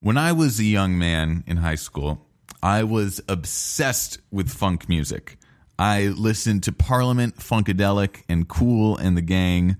When I was a young man in high school, I was obsessed with funk music. I listened to Parliament, Funkadelic, and Kool and the Gang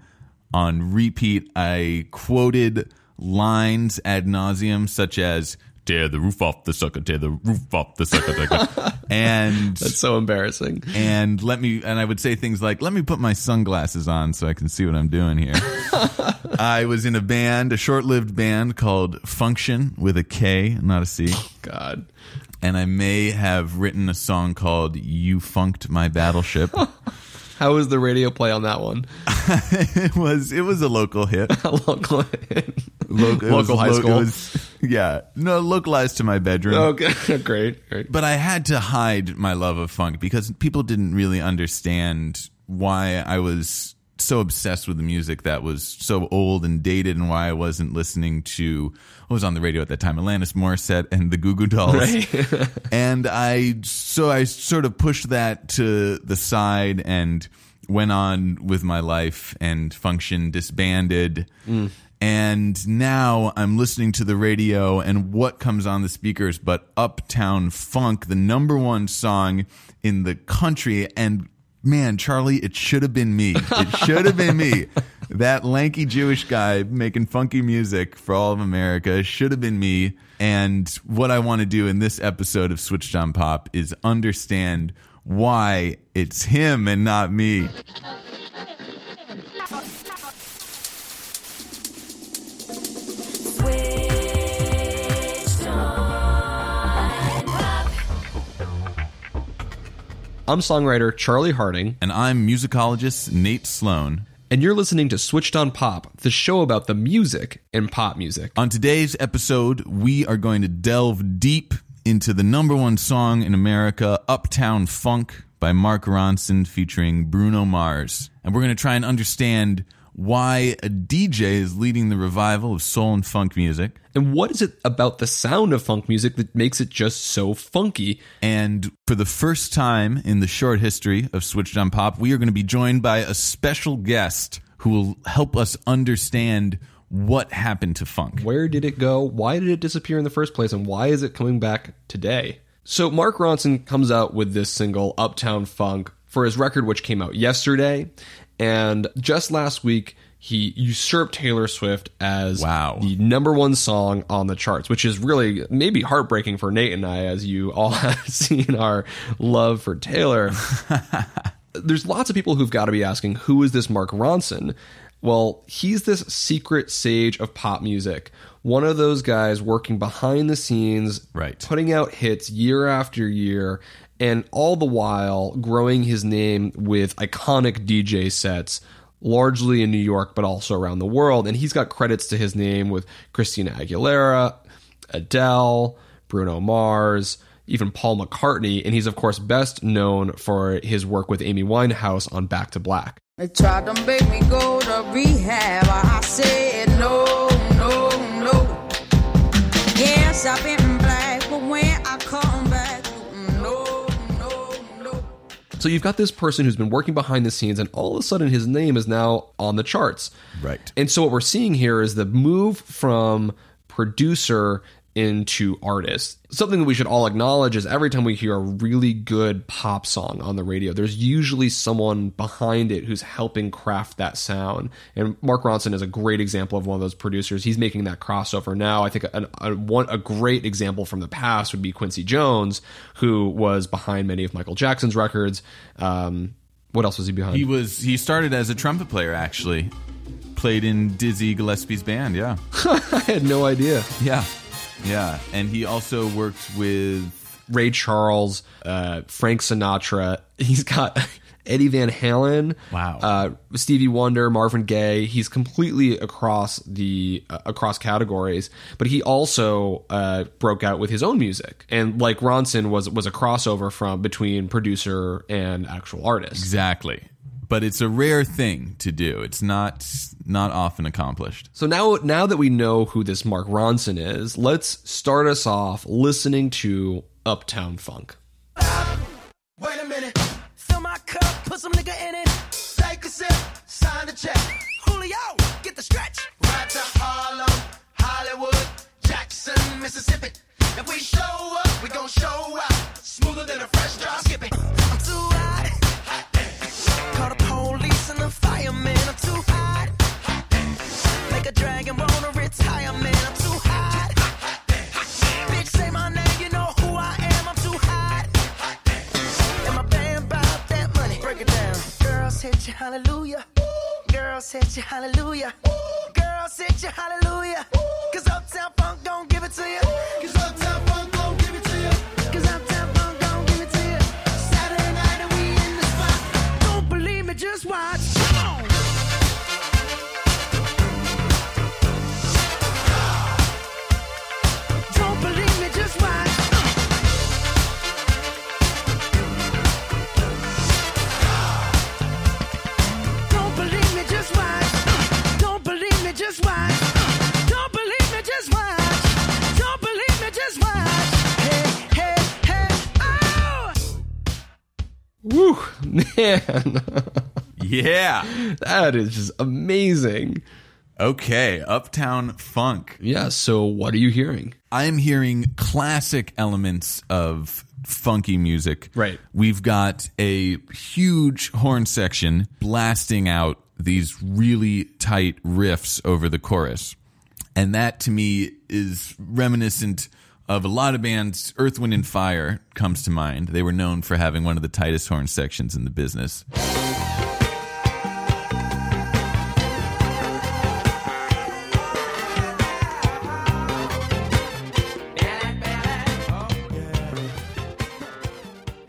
on repeat. I quoted lines ad nauseum, such as "Tear the roof off the sucker, tear the roof off the sucker," and That's so embarrassing. and let me and I would say things like, "Let me put my sunglasses on so I can see what I'm doing here." I was in a band, a short-lived band called Function with a K, not a C, oh, God. and I may have written a song called "You Funked My Battleship." How was the radio play on that one? it was it was a local hit. Local. Local, it Local was high lo- school. was- yeah, no, localized to my bedroom. okay, great, great. But I had to hide my love of funk because people didn't really understand why I was so obsessed with the music that was so old and dated and why I wasn't listening to what was on the radio at that time, Alanis Morissette and the Goo Goo Dolls. and I, so I sort of pushed that to the side and went on with my life and function disbanded. Mm. And now I'm listening to the radio, and what comes on the speakers but Uptown Funk, the number one song in the country. And man, Charlie, it should have been me. It should have been me. That lanky Jewish guy making funky music for all of America should have been me. And what I want to do in this episode of Switched on Pop is understand why it's him and not me. I'm songwriter Charlie Harding, And I'm musicologist Nate Sloan. and you're listening to Switched on Pop, the show about the music in pop music. On today's episode, we are going to delve deep into the number one song in America, Uptown Funk by Mark Ronson featuring Bruno Mars. And we're going to try and understand why a DJ is leading the revival of soul and funk music. And what is it about the sound of funk music that makes it just so funky? And for the first time in the short history of Switched on Pop, we are going to be joined by a special guest who will help us understand what happened to funk. Where did it go? Why did it disappear in the first place? And why is it coming back today? So, Mark Ronson comes out with this single, Uptown Funk, for his record, which came out yesterday. And just last week, he usurped Taylor Swift as Wow. the number one song on the charts, which is really maybe heartbreaking for Nate and I, as you all have seen our love for Taylor. There's lots of people who've got to be asking, who is this Mark Ronson? Well, he's this secret sage of pop music. One of those guys working behind the scenes, Right. putting out hits year after year, and all the while growing his name with iconic DJ sets, largely in New York, but also around the world. And he's got credits to his name with Christina Aguilera, Adele, Bruno Mars, even Paul McCartney. And he's, of course, best known for his work with Amy Winehouse on Back to Black. They tried to make me go to rehab. I said no, no, no. Yes, I've been black, but when I come back. So you've got this person who's been working behind the scenes, and all of a sudden his name is now on the charts. Right. And so what we're seeing here is the move from producer into artists. Something that we should all acknowledge is every time we hear a really good pop song on the radio, there's usually someone behind it who's helping craft that sound. And Mark Ronson is a great example of one of those producers. He's making that crossover now. I think a, a, one, a great example from the past would be Quincy Jones, who was behind many of Michael Jackson's records. Um, what else was he behind? He was he started as a trumpet player actually. Played in Dizzy Gillespie's band, yeah. I had no idea. Yeah. Yeah. And he also worked with Ray Charles, uh, Frank Sinatra. He's got Eddie Van Halen, Wow. uh, Stevie Wonder, Marvin Gaye. He's completely across the uh, across categories. But he also uh, broke out with his own music, and like Ronson was was a crossover from between producer and actual artist. Exactly. But it's a rare thing to do. It's not not often accomplished. So now now that we know who this Mark Ronson is, let's start us off listening to Uptown Funk. Wait a minute. Fill my cup, put some nigga in it. Take a sip, sign the check. Julio, get the stretch. Right to Harlem, Hollywood, Jackson, Mississippi. If we show up, we gon' show out. Smoother than a fresh drop. Skip it. I'm too hot. A dragon wanna retire, man. I'm too hot. Bitch, say my name, you know who I am. I'm too hot. And my that money. Break it down. Girls hit hallelujah. Girls hit hallelujah. Girls hit. Cause Uptown Funk don't give it to you. Cause Woo, man, Yeah. that is just amazing. Okay, Uptown Funk. Yeah. So, what are you hearing? I'm hearing classic elements of funky music. Right. We've got a huge horn section blasting out these really tight riffs over the chorus. And that to me is reminiscent of a lot of bands. Earth, Wind, and Fire comes to mind. They were known for having one of the tightest horn sections in the business.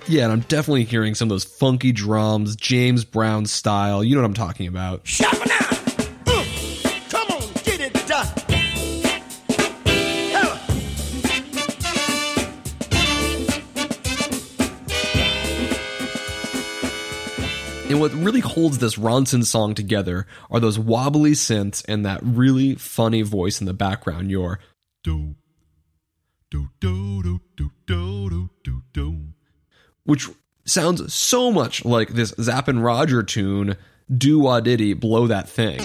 Yeah, and I'm definitely hearing some of those funky drums, James Brown style. You know what I'm talking about. And what really holds this Ronson song together are those wobbly synths and that really funny voice in the background. Your Do, do, do, do, do, do, do, do, do. which sounds so much like this Zapp and Roger tune, Do Wah Diddy, Blow That Thing.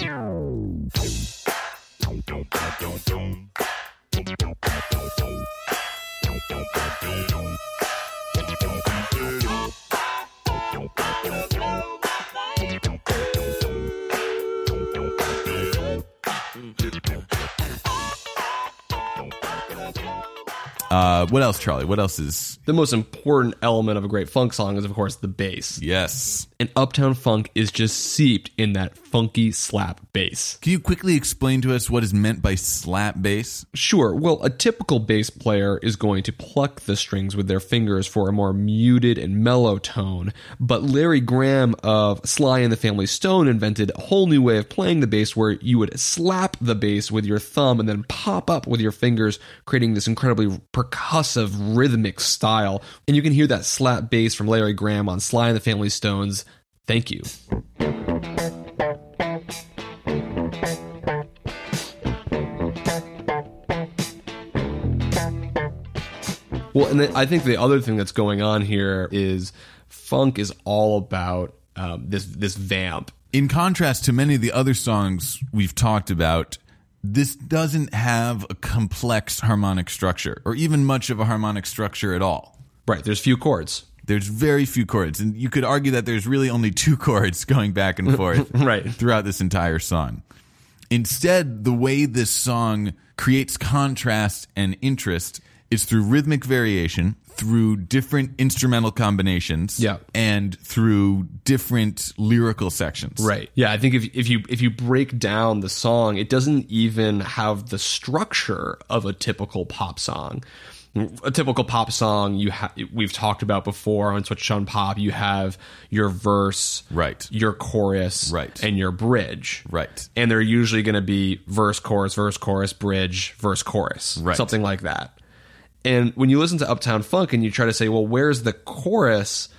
What else, Charlie? What else is. The most important element of a great funk song is, of course, the bass. Yes. And Uptown Funk is just seeped in that funky slap bass. Can you quickly explain to us what is meant by slap bass? Sure. Well, a typical bass player is going to pluck the strings with their fingers for a more muted and mellow tone. But Larry Graham of Sly and the Family Stone invented a whole new way of playing the bass where you would slap the bass with your thumb and then pop up with your fingers, creating this incredibly percussive, rhythmic style. And you can hear that slap bass from Larry Graham on Sly and the Family Stones. Thank you. Well, and I think the other thing that's going on here is funk is all about um, this this vamp. In contrast to many of the other songs we've talked about, this doesn't have a complex harmonic structure or even much of a harmonic structure at all. Right. There's few chords. There's very few chords, and you could argue that there's really only two chords going back and forth Right. throughout this entire song. Instead, the way this song creates contrast and interest is through rhythmic variation, through different instrumental combinations, Yeah. and through different lyrical sections. Right. Yeah, I think if if you if you break down the song, it doesn't even have the structure of a typical pop song. A typical pop song you ha- we've talked about before on Switch on Pop. You have your verse, Right. Your chorus, Right. and your bridge, Right. And they're usually going to be verse, chorus, verse, chorus, bridge, verse, chorus, Right. Something like that. And when you listen to Uptown Funk and you try to say, well, where's the chorus?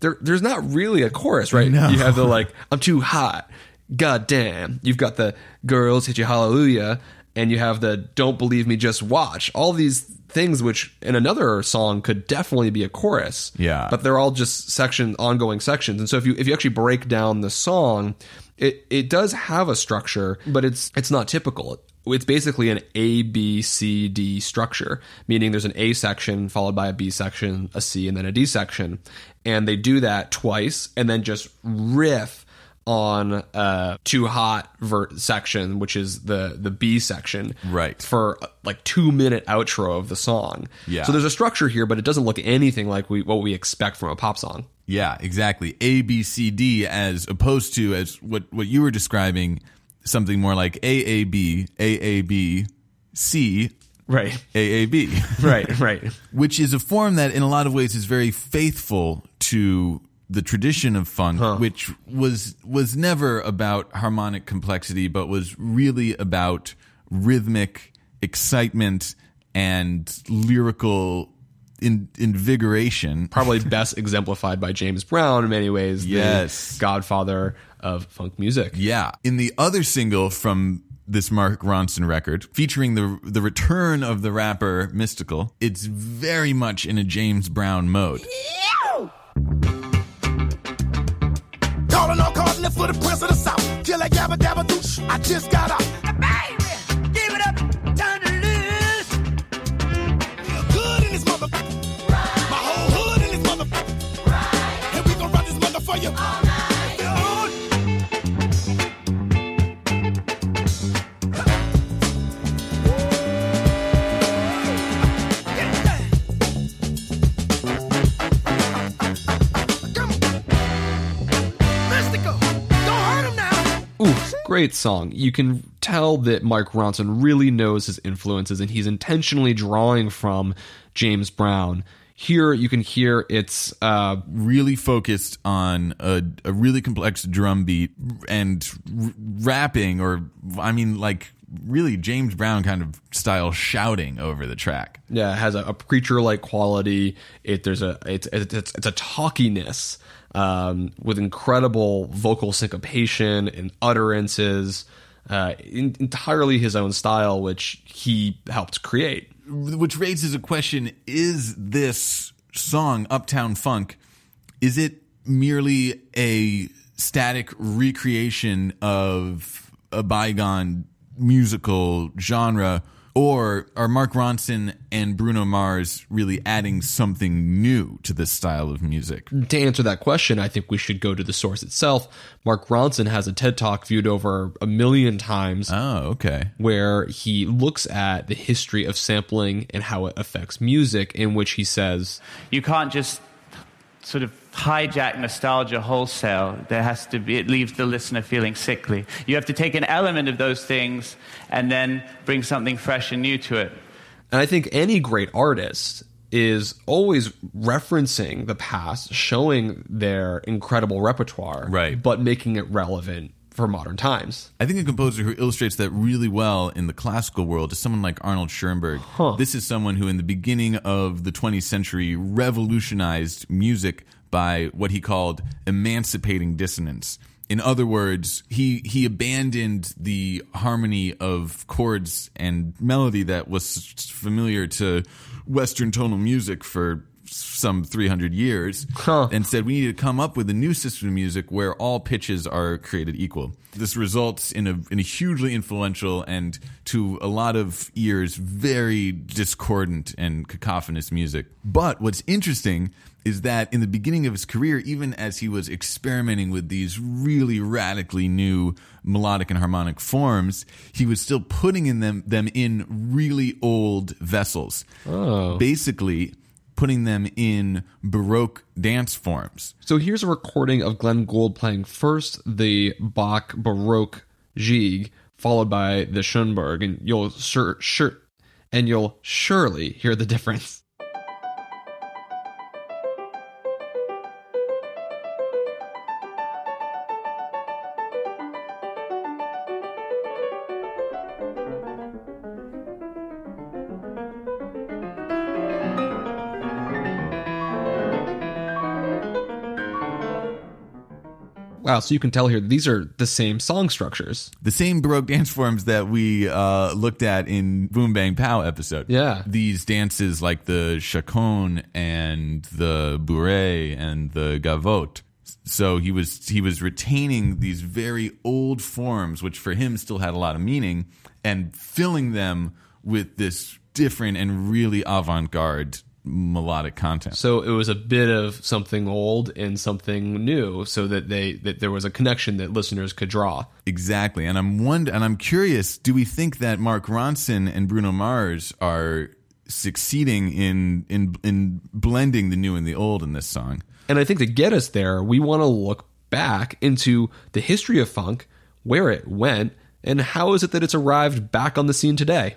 There, there's not really a chorus, right? No. You have the like, I'm too hot. God damn. You've got the girls hit you hallelujah. And you have the don't believe me, just watch. All these things, which in another song could definitely be a chorus. Yeah. But they're all just section, ongoing sections. And so if you, if you actually break down the song, it, it does have a structure, but it's, it's not typical it's basically an A B C D structure, meaning there's an A section followed by a B section, a C, and then a D section, and they do that twice, and then just riff on uh too hot ver- section which is the the b section Right. for like two minute outro of the song Yeah. so there's a structure here but it doesn't look anything like we what we expect from a pop song Yeah, exactly. A B C D as opposed to as what what you were describing something more like A A B A A B C right. A A B. right right. Which is a form that in a lot of ways is very faithful to the tradition of funk, which was was never about harmonic complexity, but was really about rhythmic excitement and lyrical in, invigoration. probably best exemplified by James Brown in many ways. the Yes. godfather of funk music. Yeah. In the other single from this Mark Ronson record, featuring the the return of the rapper Mystikal, it's very much in a James Brown mode. Calling on calling for the prince of the south. Kill that gabba dabba douche. I just got out. Great song. You can tell that Mark Ronson really knows his influences and he's intentionally drawing from James Brown. Here you can hear it's uh, Really focused on a, a really complex drum beat and r- rapping, or I mean, like really James Brown kind of style shouting over the track. yeah, it has a, a preacher like quality. It there's a it's it's it's a talkiness um, with incredible vocal syncopation and utterances. Uh, in, entirely his own style, which he helped create. which raises a question is this song uptown funk is it merely a static recreation of a bygone musical genre or are mark ronson and bruno mars really adding something new to this style of music to answer that question, I think we should go to the source itself. Mark Ronson has a TED Talk viewed over a million times oh okay where he looks at the history of sampling and how it affects music, in which he says, You can't just sort of hijack nostalgia wholesale. There has to be, it leaves the listener feeling sickly. You have to take an element of those things and then bring something fresh and new to it. and I think any great artist is always referencing the past, showing their incredible repertoire, Right. but making it relevant for modern times. I think a composer who illustrates that really well in the classical world is someone like Arnold Schoenberg. This is someone who, in the beginning of the 20th century, revolutionized music by what he called emancipating dissonance. In other words, he he abandoned the harmony of chords and melody that was familiar to Western tonal music for some 300 years Huh. and said we need to come up with a new system of music where all pitches are created equal. This results in a, in a hugely influential and to a lot of ears very discordant and cacophonous music. But what's interesting is that in the beginning of his career, even as he was experimenting with these really radically new melodic and harmonic forms, he was still putting in them them in really old vessels. Oh. Basically putting them in baroque dance forms. So here's a recording of Glenn Gould playing first the Bach Baroque Gigue, followed by the Schoenberg, and you'll sure, sure and you'll surely hear the difference. So you can tell here these are the same song structures. The same baroque dance forms that we uh, looked at in Boom Bang Pow episode. Yeah. These dances like the chaconne and the bourrée and the gavotte. So he was he was retaining these very old forms, which for him still had a lot of meaning, and filling them with this different and really avant-garde melodic content. So it was a bit of something old and something new, so that they that there was a connection that listeners could draw. Exactly, and I'm wonder, and I'm curious. Do we think that Mark Ronson and Bruno Mars are succeeding in in in blending the new and the old in this song? And I think to get us there, we want to look back into the history of funk, where it went, and how is it that it's arrived back on the scene today.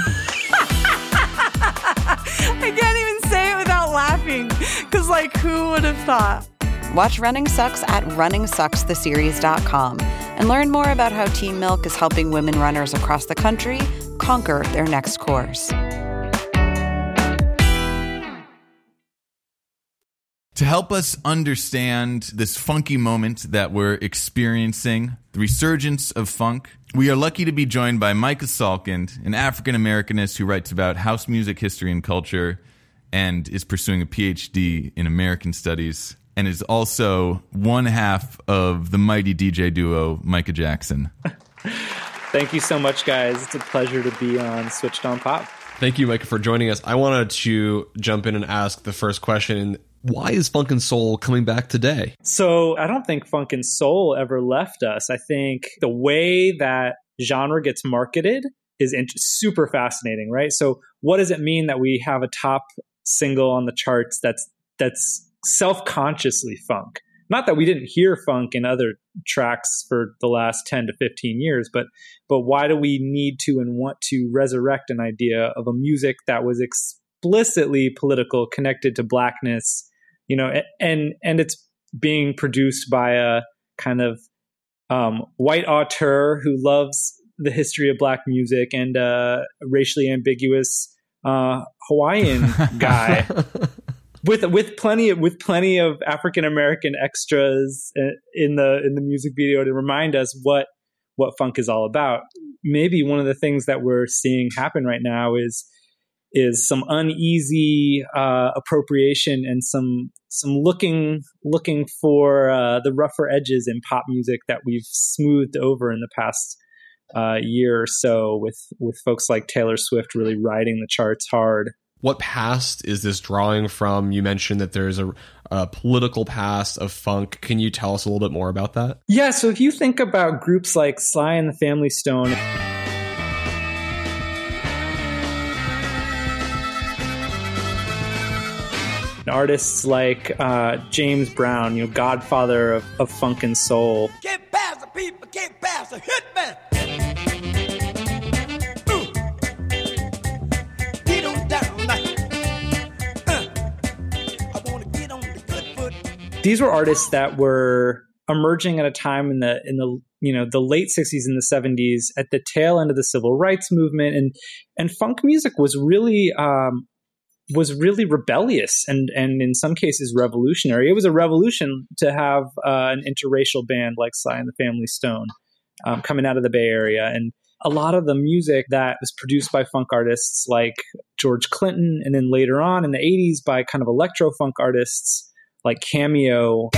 laughing, because, like, who would have thought? Watch Running Sucks at runningsuckstheseries.com and learn more about how Team Milk is helping women runners across the country conquer their next course. To help us understand this funky moment that we're experiencing, the resurgence of funk, we are lucky to be joined by Micah Salkind, an African Americanist who writes about house music history and culture and is pursuing a PhD in American studies and is also one half of the mighty DJ duo Micah Jackson. Thank you so much, guys. It's a pleasure to be on Switched on Pop. Thank you, Micah, for joining us. I wanted to jump in and ask the first question. Why is funk and soul coming back today? So I don't think funk and soul ever left us. I think the way that genre gets marketed is int- super fascinating, right? So what does it mean that we have a top single on the charts that's that's self-consciously funk? Not that we didn't hear funk in other tracks for the last 10 to 15 years, but but why do we need to and want to resurrect an idea of a music that was explicitly political, connected to blackness, you know, and and it's being produced by a kind of um, white auteur who loves the history of black music and a racially ambiguous uh, Hawaiian guy. with with plenty of with plenty of African American extras in the in the music video to remind us what what funk is all about. Maybe one of the things that we're seeing happen right now is is some uneasy uh, appropriation and some some looking looking for uh, the rougher edges in pop music that we've smoothed over in the past uh, year or so with with folks like Taylor Swift really riding the charts hard. What past is this drawing from? You mentioned that there's a, a political past of funk. Can you tell us a little bit more about that? Yeah, so if you think about groups like Sly and the Family Stone. Artists like uh, James Brown, you know, godfather of, of funk and soul. Get past the people, get past the hitman. These were artists that were emerging at a time in the in the you know the late 60s and the 70s at the tail end of the civil rights movement. And and funk music was really um, was really rebellious and and in some cases revolutionary. It was a revolution to have uh, an interracial band like Sly and the Family Stone um, coming out of the Bay Area. And a lot of the music that was produced by funk artists like George Clinton and then later on in the 80s by kind of electro funk artists like Cameo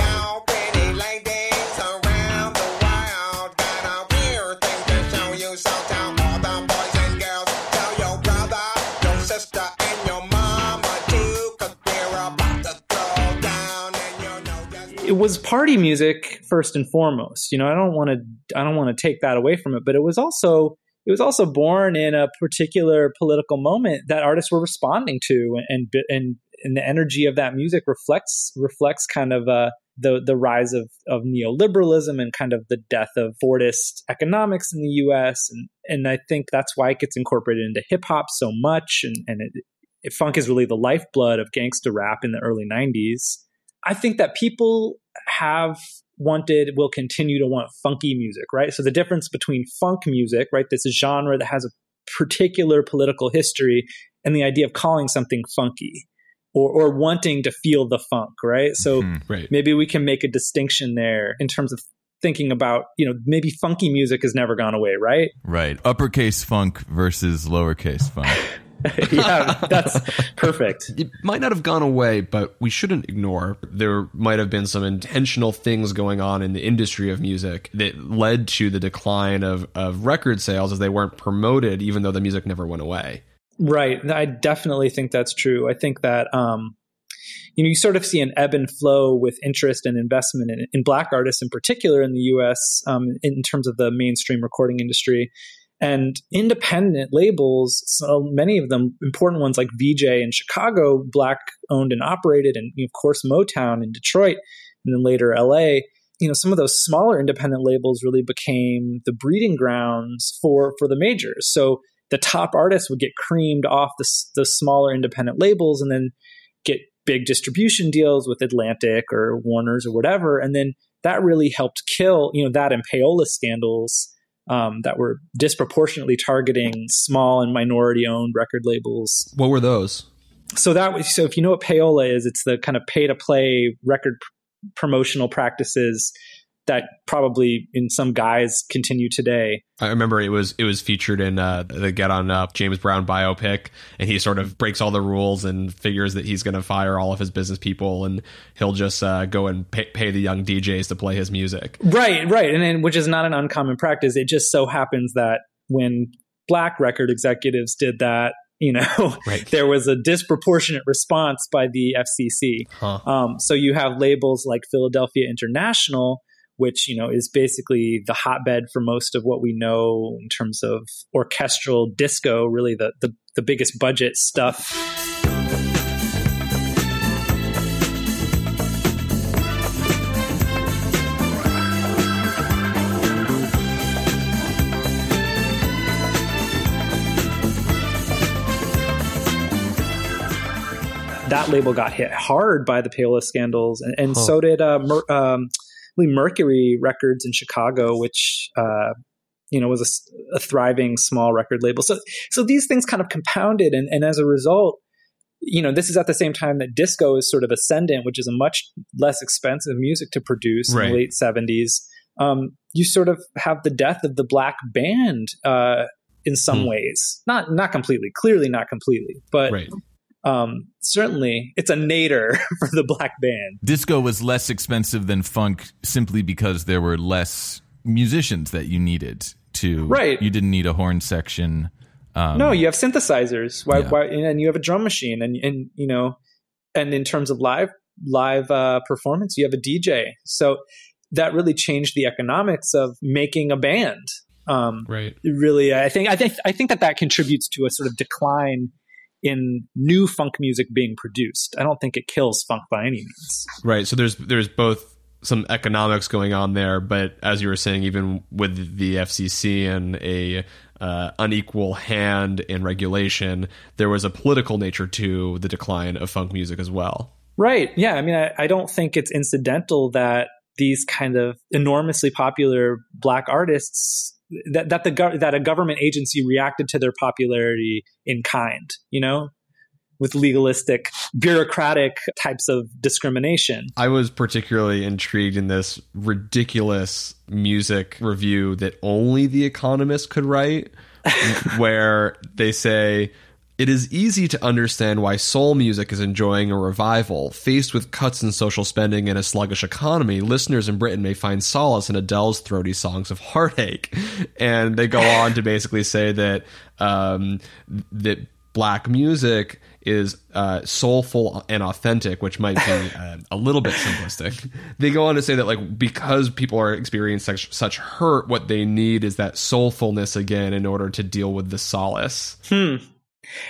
it was party music first and foremost. You know, I don't want to I don't want to take that away from it, but it was also it was also born in a particular political moment that artists were responding to, and and and the energy of that music reflects reflects kind of uh, the the rise of of neoliberalism and kind of the death of Fordist economics in the U.S. and and I think that's why it gets incorporated into hip hop so much, and and it, it, funk is really the lifeblood of gangsta rap in the early '90s. I think that people have wanted will continue to want funky music, right? So the difference between funk music, right, this genre that has a particular political history, and the idea of calling something funky or or wanting to feel the funk, right? So Mm-hmm, right. maybe we can make a distinction there in terms of thinking about, you know, maybe funky music has never gone away, right? Right. Uppercase funk versus lowercase funk. yeah, that's perfect. It might not have gone away, but we shouldn't ignore there might have been some intentional things going on in the industry of music that led to the decline of, of record sales as they weren't promoted, even though the music never went away. Right. I definitely think that's true. I think that um, you know you sort of see an ebb and flow with interest and investment in, in black artists in particular in the U.S. Um, in terms of the mainstream recording industry. And independent labels, so many of them important ones like Vee-Jay in Chicago, black owned and operated, and of course Motown in Detroit, and then later LA. You know, some of those smaller independent labels really became the breeding grounds for for the majors. So the top artists would get creamed off the, the smaller independent labels and then get big distribution deals with Atlantic or Warner's or whatever. And then that really helped kill, you know, that and payola scandals um, that were disproportionately targeting small and minority owned record labels. What were those? So that was, so if you know what payola is, it's the kind of pay to play record pr- promotional practices that probably in some guise continue today. I remember it was it was featured in uh, the Get On Up James Brown biopic, and he sort of breaks all the rules and figures that he's going to fire all of his business people, and he'll just uh, go and pay, pay the young DJs to play his music. Right, right, and, and which is not an uncommon practice. It just so happens that when black record executives did that, you know, Right. there was a disproportionate response by the FCC. Huh. Um, so you have labels like Philadelphia International, which you know is basically the hotbed for most of what we know in terms of orchestral disco, really the the, the biggest budget stuff. That label got hit hard by the payola scandals, and, and Huh. so did uh, Mer- um, Mercury Records in Chicago, which uh, you know was a thriving small record label. So so these things kind of compounded, and, and as a result, you know, this is at the same time that disco is sort of ascendant, which is a much less expensive music to produce in the late 70s. Um, you sort of have the death of the black band uh, in some Hmm. ways. Not not completely, clearly not completely, but Right. Um, certainly it's a nadir for the black band. Disco was less expensive than funk simply because there were less musicians that you needed to. Right. You didn't need a horn section. Um, no, you have synthesizers. Why, Yeah. why, and you have a drum machine, and and you know, and in terms of live live uh, performance, you have a DJ. So that really changed the economics of making a band. Um, Right. really, I think, I think, I think that that contributes to a sort of decline in new funk music being produced. I don't think it kills funk by any means. Right. So there's there's both some economics going on there, but as you were saying, even with the FCC and a uh, unequal hand in regulation, there was a political nature to the decline of funk music as well. Right. Yeah. I mean, I, I don't think it's incidental that these kind of enormously popular black artists that that the gov- that a government agency reacted to their popularity in kind. You know, with legalistic, bureaucratic types of discrimination. I was particularly intrigued in this ridiculous music review that only The Economist could write, where they say, It is easy to understand why soul music is enjoying a revival. Faced with cuts in social spending and a sluggish economy, listeners in Britain may find solace in Adele's throaty songs of heartache. And they go on to basically say that um, that black music is uh, soulful and authentic, which might be uh, a little bit simplistic. They go on to say that like because people are experiencing such such hurt, what they need is that soulfulness again in order to deal with the solace. Hmm.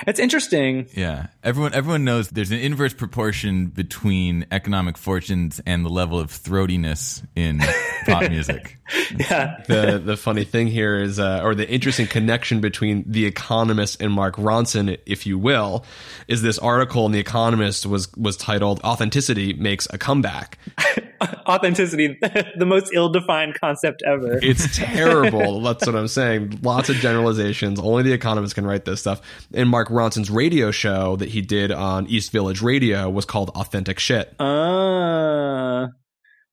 It's interesting. Yeah, everyone everyone knows there's an inverse proportion between economic fortunes and the level of throatiness in pop music. Yeah. the the funny thing here is, uh, or the interesting connection between The Economist and Mark Ronson, if you will, is this article in The Economist was was titled "Authenticity Makes a Comeback." Authenticity, the most ill-defined concept ever. It's terrible. That's what I'm saying. Lots of generalizations. Only the economist can write this stuff. And Mark Ronson's radio show that he did on East Village Radio was called Authentic Shit. Uh,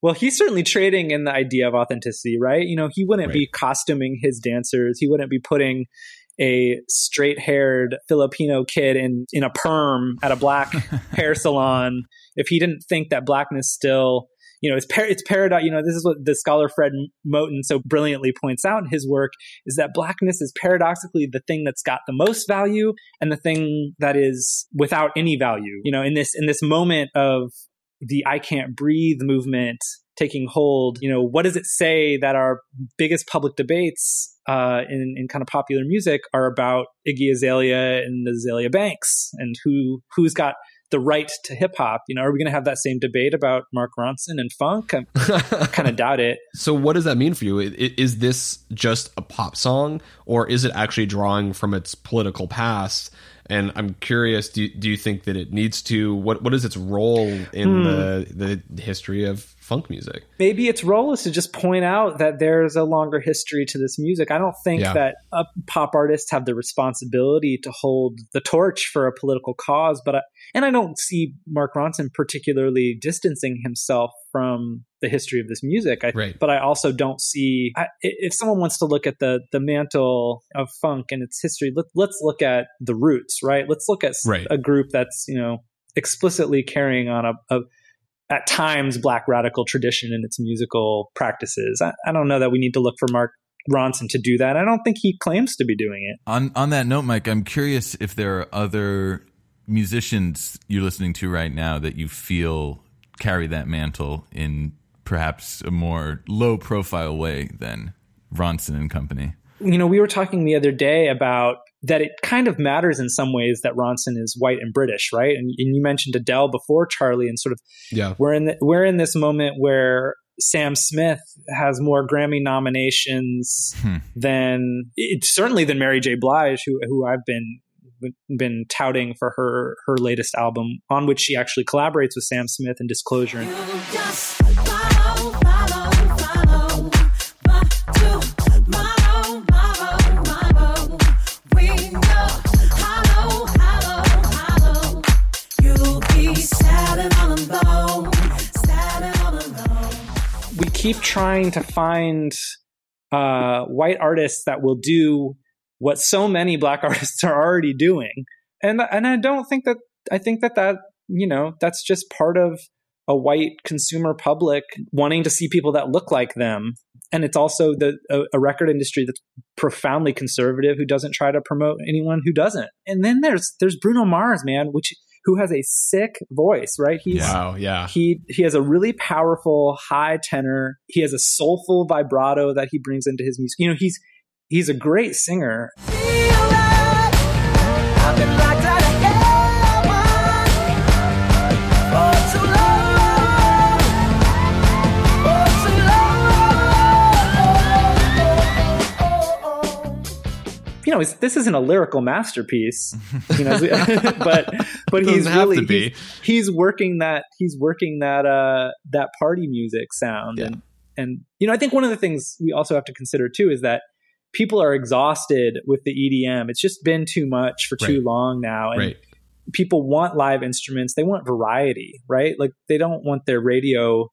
well, he's certainly trading in the idea of authenticity, right? You know, he wouldn't be costuming his dancers. He wouldn't be putting a straight-haired Filipino kid in in a perm at a black hair salon if he didn't think that blackness still you know, it's par- it's paradox. You know, this is what the scholar Fred Moten so brilliantly points out in his work: is that blackness is paradoxically the thing that's got the most value and the thing that is without any value. You know, in this in this moment of the "I can't breathe" movement taking hold, you know, what does it say that our biggest public debates uh, in in kind of popular music are about Iggy Azalea and Azealia Banks and who who's got the right to hip hop. You know, are we going to have that same debate about Mark Ronson and funk? I kind of doubt it. So, what does that mean for you? Is this just a pop song, or is it actually drawing from its political past? And I'm curious, do you, do you think that it needs to? What what is its role in Hmm. the the history of funk music? Maybe its role is to just point out that there's a longer history to this music. I don't think Yeah. that uh, pop artists have the responsibility to hold the torch for a political cause, but I, and I don't see Mark Ronson particularly distancing himself from the history of this music. I, Right. But I also don't see I, if someone wants to look at the the mantle of funk and its history. Let, let's look at the roots, right? Let's look at Right. a group that's you know explicitly carrying on a, a at times black radical tradition in its musical practices. I, I don't know that we need to look for Mark Ronson to do that. I don't think he claims to be doing it. On on that note, Mike, I'm curious if there are other musicians you're listening to right now that you feel carry that mantle in perhaps a more low profile way than Ronson and company. You know, we were talking the other day about that it kind of matters in some ways that Ronson is white and British, right? And, and you mentioned Adele before, Charlie, and sort of Yeah. we're in the, we're in this moment where Sam Smith has more Grammy nominations Hmm. than it, certainly than Mary J. Blige, who who I've been been touting for her her latest album, on which she actually collaborates with Sam Smith and Disclosure. We keep trying to find uh, white artists that will do what so many black artists are already doing. And and I don't think that I think that that you know that's just part of a white consumer public wanting to see people that look like them. And it's also the a, a, record industry that's profoundly conservative who doesn't try to promote anyone who doesn't. And then there's there's bruno mars man which who has a sick voice right? He's wow yeah. he he has a really powerful high tenor. He has a soulful vibrato that he brings into his music. You know he's he's a great singer. You know, this isn't a lyrical masterpiece, you know, but but he's really he's, he's, working that he's working that uh that party music sound. Yeah. and and you know, I think one of the things we also have to consider too is that people are exhausted with the EDM. It's just been too much for too right. long now and right. people want live instruments, they want variety, right? Like they don't want their radio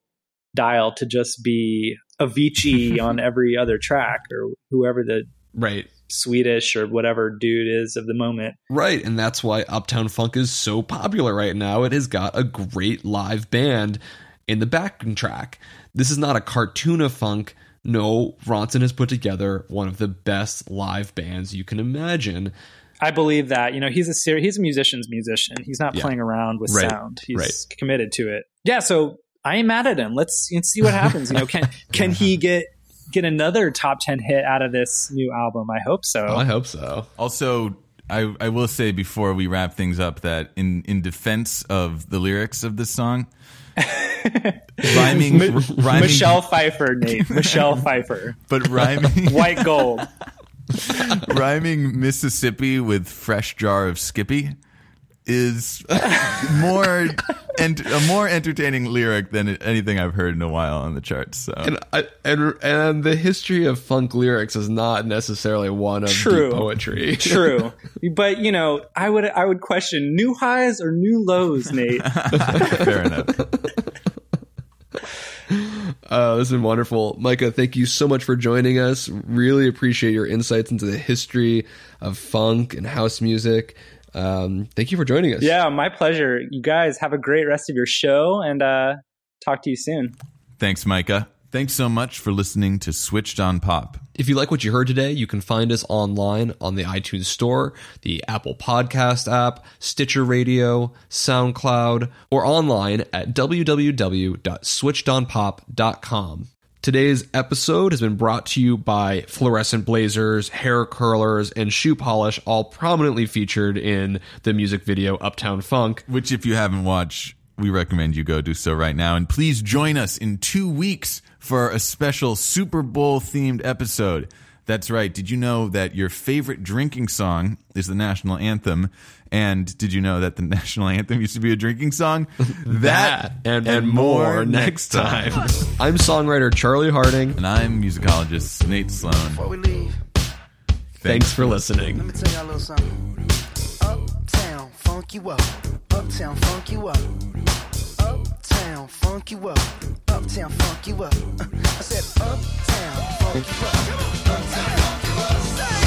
dial to just be Avicii on every other track or whoever the right Swedish or whatever dude is of the moment. Right. And that's why Uptown Funk is so popular right now. It has got a great live band in the backing track. This is not a cartoon of funk. No, Ronson has put together one of the best live bands you can imagine. I believe that. You know, he's a ser- he's a musician's musician. He's not yeah. playing around with right. sound. He's right. committed to it. Yeah, so I am mad at him. Let's, let's see what happens. You know, can can he get get another top 10 hit out of this new album. I hope so. Oh, I hope so. Also, I, I will say before we wrap things up that in, in defense of the lyrics of this song, rhyming, M- rhyming Michelle Pfeiffer, Nate. Michelle Pfeiffer. But rhyming white gold. rhyming Mississippi with fresh jar of Skippy is more and a more entertaining lyric than anything I've heard in a while on the charts. So. And, and and the history of funk lyrics is not necessarily one of True. poetry. True, but you know, I would I would question new highs or new lows, Nate. Fair enough. Uh, this has been wonderful. Micah, thank you so much for joining us. Really appreciate your insights into the history of funk and house music. Um, thank you for joining us. Yeah, my pleasure. You guys have a great rest of your show and uh, talk to you soon. Thanks, Micah. Thanks so much for listening to Switched on Pop. If you like what you heard today, you can find us online on the iTunes Store, the Apple Podcast app, Stitcher Radio, SoundCloud, or online at www.switchedonpop.com. Today's episode has been brought to you by fluorescent blazers, hair curlers, and shoe polish, all prominently featured in the music video Uptown Funk. Which, if you haven't watched, we recommend you go do so right now. And please join us in two weeks for a special Super Bowl themed episode. That's right. Did you know that your favorite drinking song is the national anthem? And did you know that the national anthem used to be a drinking song? that and, and, and more next time. I'm songwriter Charlie Harding. And I'm musicologist Nate Sloan. Before we leave, thanks, thanks for listening. Let me tell you a little something. Uptown, funk you up. Uptown, funk you up. Uptown, funk you up. Uptown, funk you up. I said, Uptown, funk you up. Uptown, funk you up.